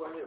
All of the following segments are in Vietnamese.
right here.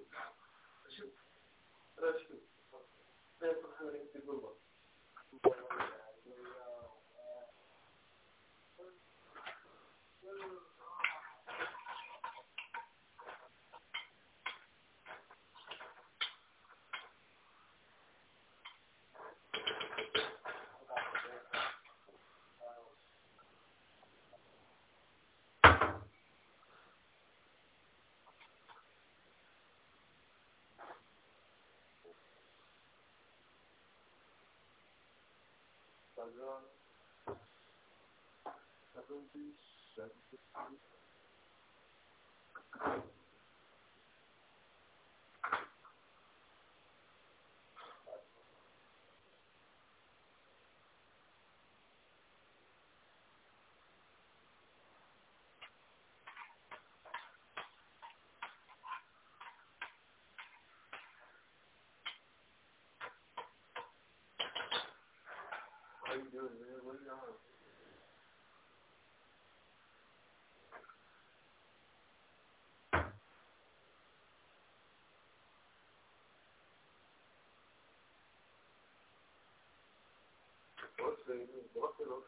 Seventy seven. Doing, man? What are you on? What's the what's the what's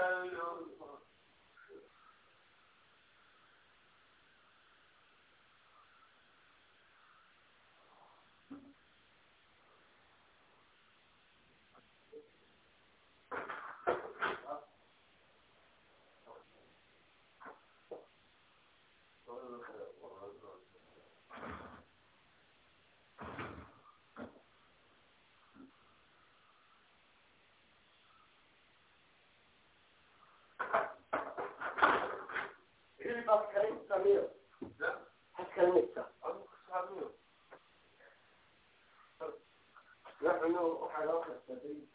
العيون يبقى في كلمة سمير لا كلمة سمير نحن أحد آخر سبيل